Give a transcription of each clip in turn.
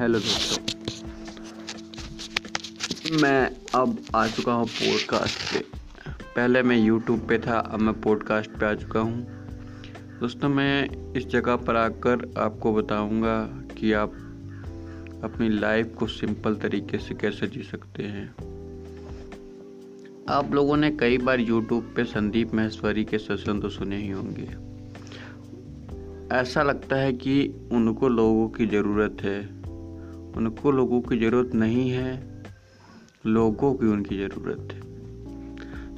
Hello दोस्तों। मैं अब आ चुका हूँ पॉडकास्ट पे। पहले मैं यूट्यूब पे था, अब मैं पॉडकास्ट पे आ चुका हूँ। दोस्तों, मैं इस जगह पर आकर आपको बताऊँगा कि आप अपनी लाइफ को सिंपल तरीके से कैसे जी सकते हैं। आप लोगों ने कई बार यूट्यूब पे संदीप महेश्वरी के सेशन तो सुने ही होंगे। ऐसा लगता है कि उनको लोगों की ज़रूरत है। उनको लोगों की ज़रूरत नहीं है, लोगों की उनकी ज़रूरत है।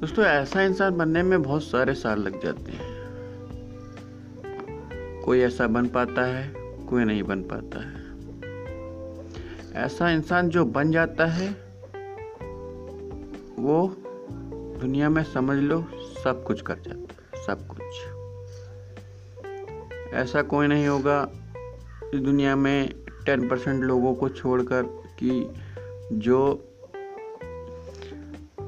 दोस्तों, ऐसा इंसान बनने में बहुत सारे साल लग जाते हैं। कोई ऐसा बन पाता है, कोई नहीं बन पाता है। ऐसा इंसान जो बन जाता है, वो दुनिया में समझ लो, सब कुछ कर जाता है, सब कुछ। ऐसा कोई नहीं होगा इस दुनिया में टेन परसेंट लोगों को छोड़कर कि जो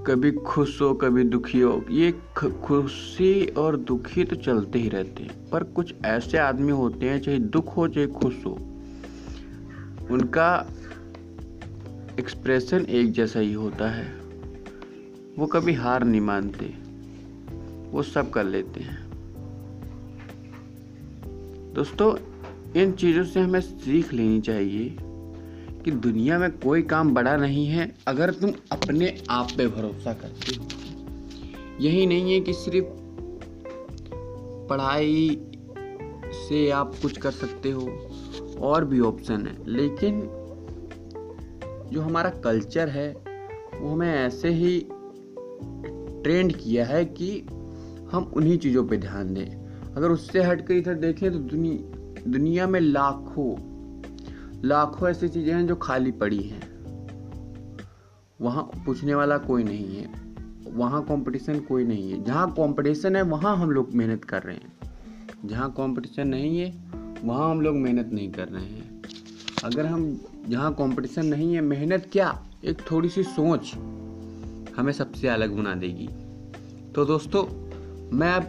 कभी खुश हो, कभी दुखी हो, ये खुशी और दुखी तो चलते ही रहते हैं। पर कुछ ऐसे आदमी होते हैं, चाहे दुख हो, चाहे खुश हो, उनका एक्सप्रेशन एक जैसा ही होता है। वो कभी हार नहीं मानते, वो सब कर लेते हैं। दोस्तों इन चीज़ों से हमें सीख लेनी चाहिए कि दुनिया में कोई काम बड़ा नहीं है अगर तुम अपने आप पे भरोसा करते हो। यही नहीं है कि सिर्फ़ पढ़ाई से आप कुछ कर सकते हो, और भी ऑप्शन है। लेकिन जो हमारा कल्चर है, वो हमें ऐसे ही ट्रेंड किया है कि हम उन्हीं चीज़ों पे ध्यान दें। अगर उससे हट कर इधर देखें तो दुनिया दुनिया में लाखों लाखों ऐसी चीज़ें हैं जो खाली पड़ी हैं। वहाँ पूछने वाला कोई नहीं है। वहाँ कंपटीशन कोई नहीं है। जहाँ कंपटीशन है, वहाँ हम लोग मेहनत कर रहे हैं। जहाँ कंपटीशन नहीं है, वहाँ हम लोग मेहनत नहीं कर रहे हैं। अगर हम, जहाँ कंपटीशन नहीं है, मेहनत क्या? एक थोड़ी सी सोच हमें सबसे अलग बना देगी। तो दोस्तों, मैं अब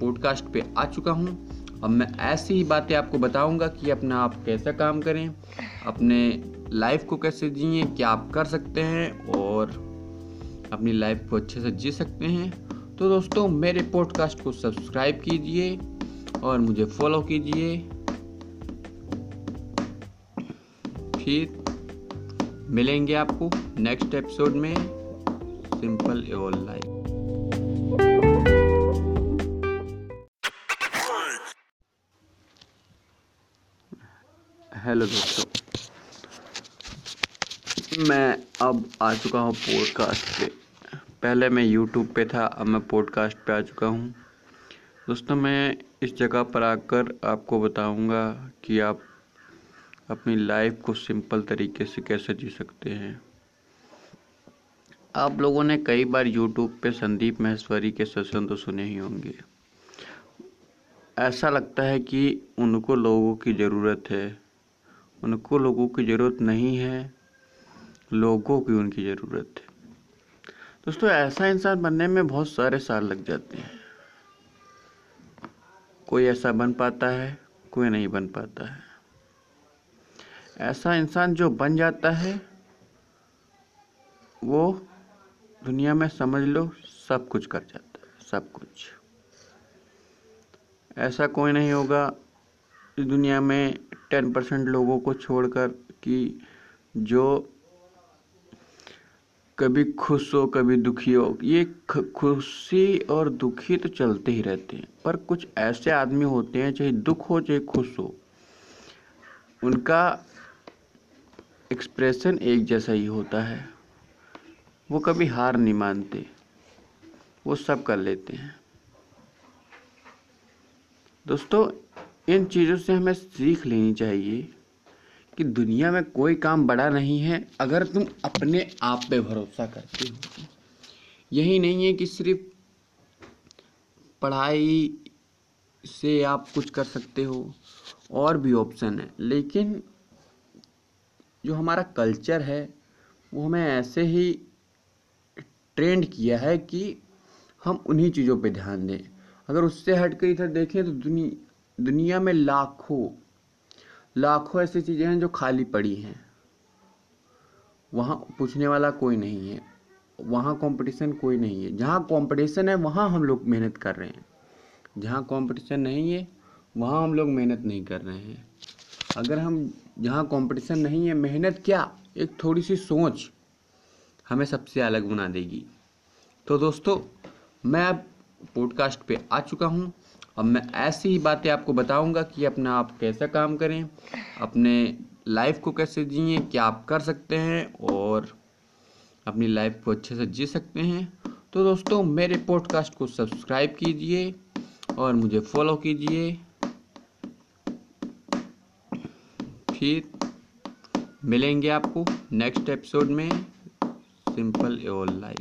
पॉडकास्ट पे आ चुका हूँ। अब मैं ऐसी ही बातें आपको बताऊँगा कि अपना आप कैसा काम करें, अपने लाइफ को कैसे जिए, क्या आप कर सकते हैं और अपनी लाइफ को अच्छे से जी सकते हैं। तो दोस्तों, मेरे पॉडकास्ट को सब्सक्राइब कीजिए और मुझे फॉलो कीजिए। फिर मिलेंगे आपको नेक्स्ट एपिसोड में। सिंपल एवल लाइफ हेलो दोस्तों। मैं अब आ चुका हूँ पॉडकास्ट पे। पहले मैं यूट्यूब पे था, अब मैं पॉडकास्ट पे आ चुका हूँ। दोस्तों, मैं इस जगह पर आकर आपको बताऊँगा कि आप अपनी लाइफ को सिंपल तरीके से कैसे जी सकते हैं। आप लोगों ने कई बार यूट्यूब पे संदीप महेश्वरी के सेशन तो सुने ही होंगे। ऐसा लगता है कि उनको लोगों की ज़रूरत है। उनको लोगों की ज़रूरत नहीं है, लोगों की उनकी ज़रूरत है। दोस्तों, ऐसा इंसान बनने में बहुत सारे साल लग जाते हैं। कोई ऐसा बन पाता है, कोई नहीं बन पाता है। ऐसा इंसान जो बन जाता है, वो दुनिया में समझ लो, सब कुछ कर जाता है, सब कुछ। ऐसा कोई नहीं होगा दुनिया में टेन परसेंट लोगों को छोड़कर कि जो कभी खुश हो, कभी दुखी हो, ये खुशी और दुखी तो चलते ही रहते हैं। पर कुछ ऐसे आदमी होते हैं, चाहे दुख हो, चाहे खुश हो, उनका एक्सप्रेशन एक जैसा ही होता है। वो कभी हार नहीं मानते, वो सब कर लेते हैं। दोस्तों इन चीज़ों से हमें सीख लेनी चाहिए कि दुनिया में कोई काम बड़ा नहीं है अगर तुम अपने आप पे भरोसा करते हो। यही नहीं है कि सिर्फ़ पढ़ाई से आप कुछ कर सकते हो, और भी ऑप्शन है। लेकिन जो हमारा कल्चर है, वो हमें ऐसे ही ट्रेंड किया है कि हम उन्हीं चीज़ों पे ध्यान दें। अगर उससे हट कर इधर देखें तो दुनिया दुनिया में लाखों लाखों ऐसी चीज़ें हैं जो खाली पड़ी हैं। वहाँ पूछने वाला कोई नहीं है। वहाँ कंपटीशन कोई नहीं है। जहाँ कंपटीशन है, वहाँ हम लोग मेहनत कर रहे हैं। जहाँ कंपटीशन नहीं है, वहाँ हम लोग मेहनत नहीं कर रहे हैं। अगर हम, जहाँ कंपटीशन नहीं है, मेहनत क्या? एक थोड़ी सी सोच हमें सबसे अलग बना देगी। तो दोस्तों, मैं अब पॉडकास्ट पे आ चुका हूँ। अब मैं ऐसी ही बातें आपको बताऊँगा कि अपना आप कैसा काम करें, अपने लाइफ को कैसे जिए, क्या आप कर सकते हैं और अपनी लाइफ को अच्छे से जी सकते हैं। तो दोस्तों, मेरे पॉडकास्ट को सब्सक्राइब कीजिए और मुझे फॉलो कीजिए। फिर मिलेंगे आपको नेक्स्ट एपिसोड में। Simple your life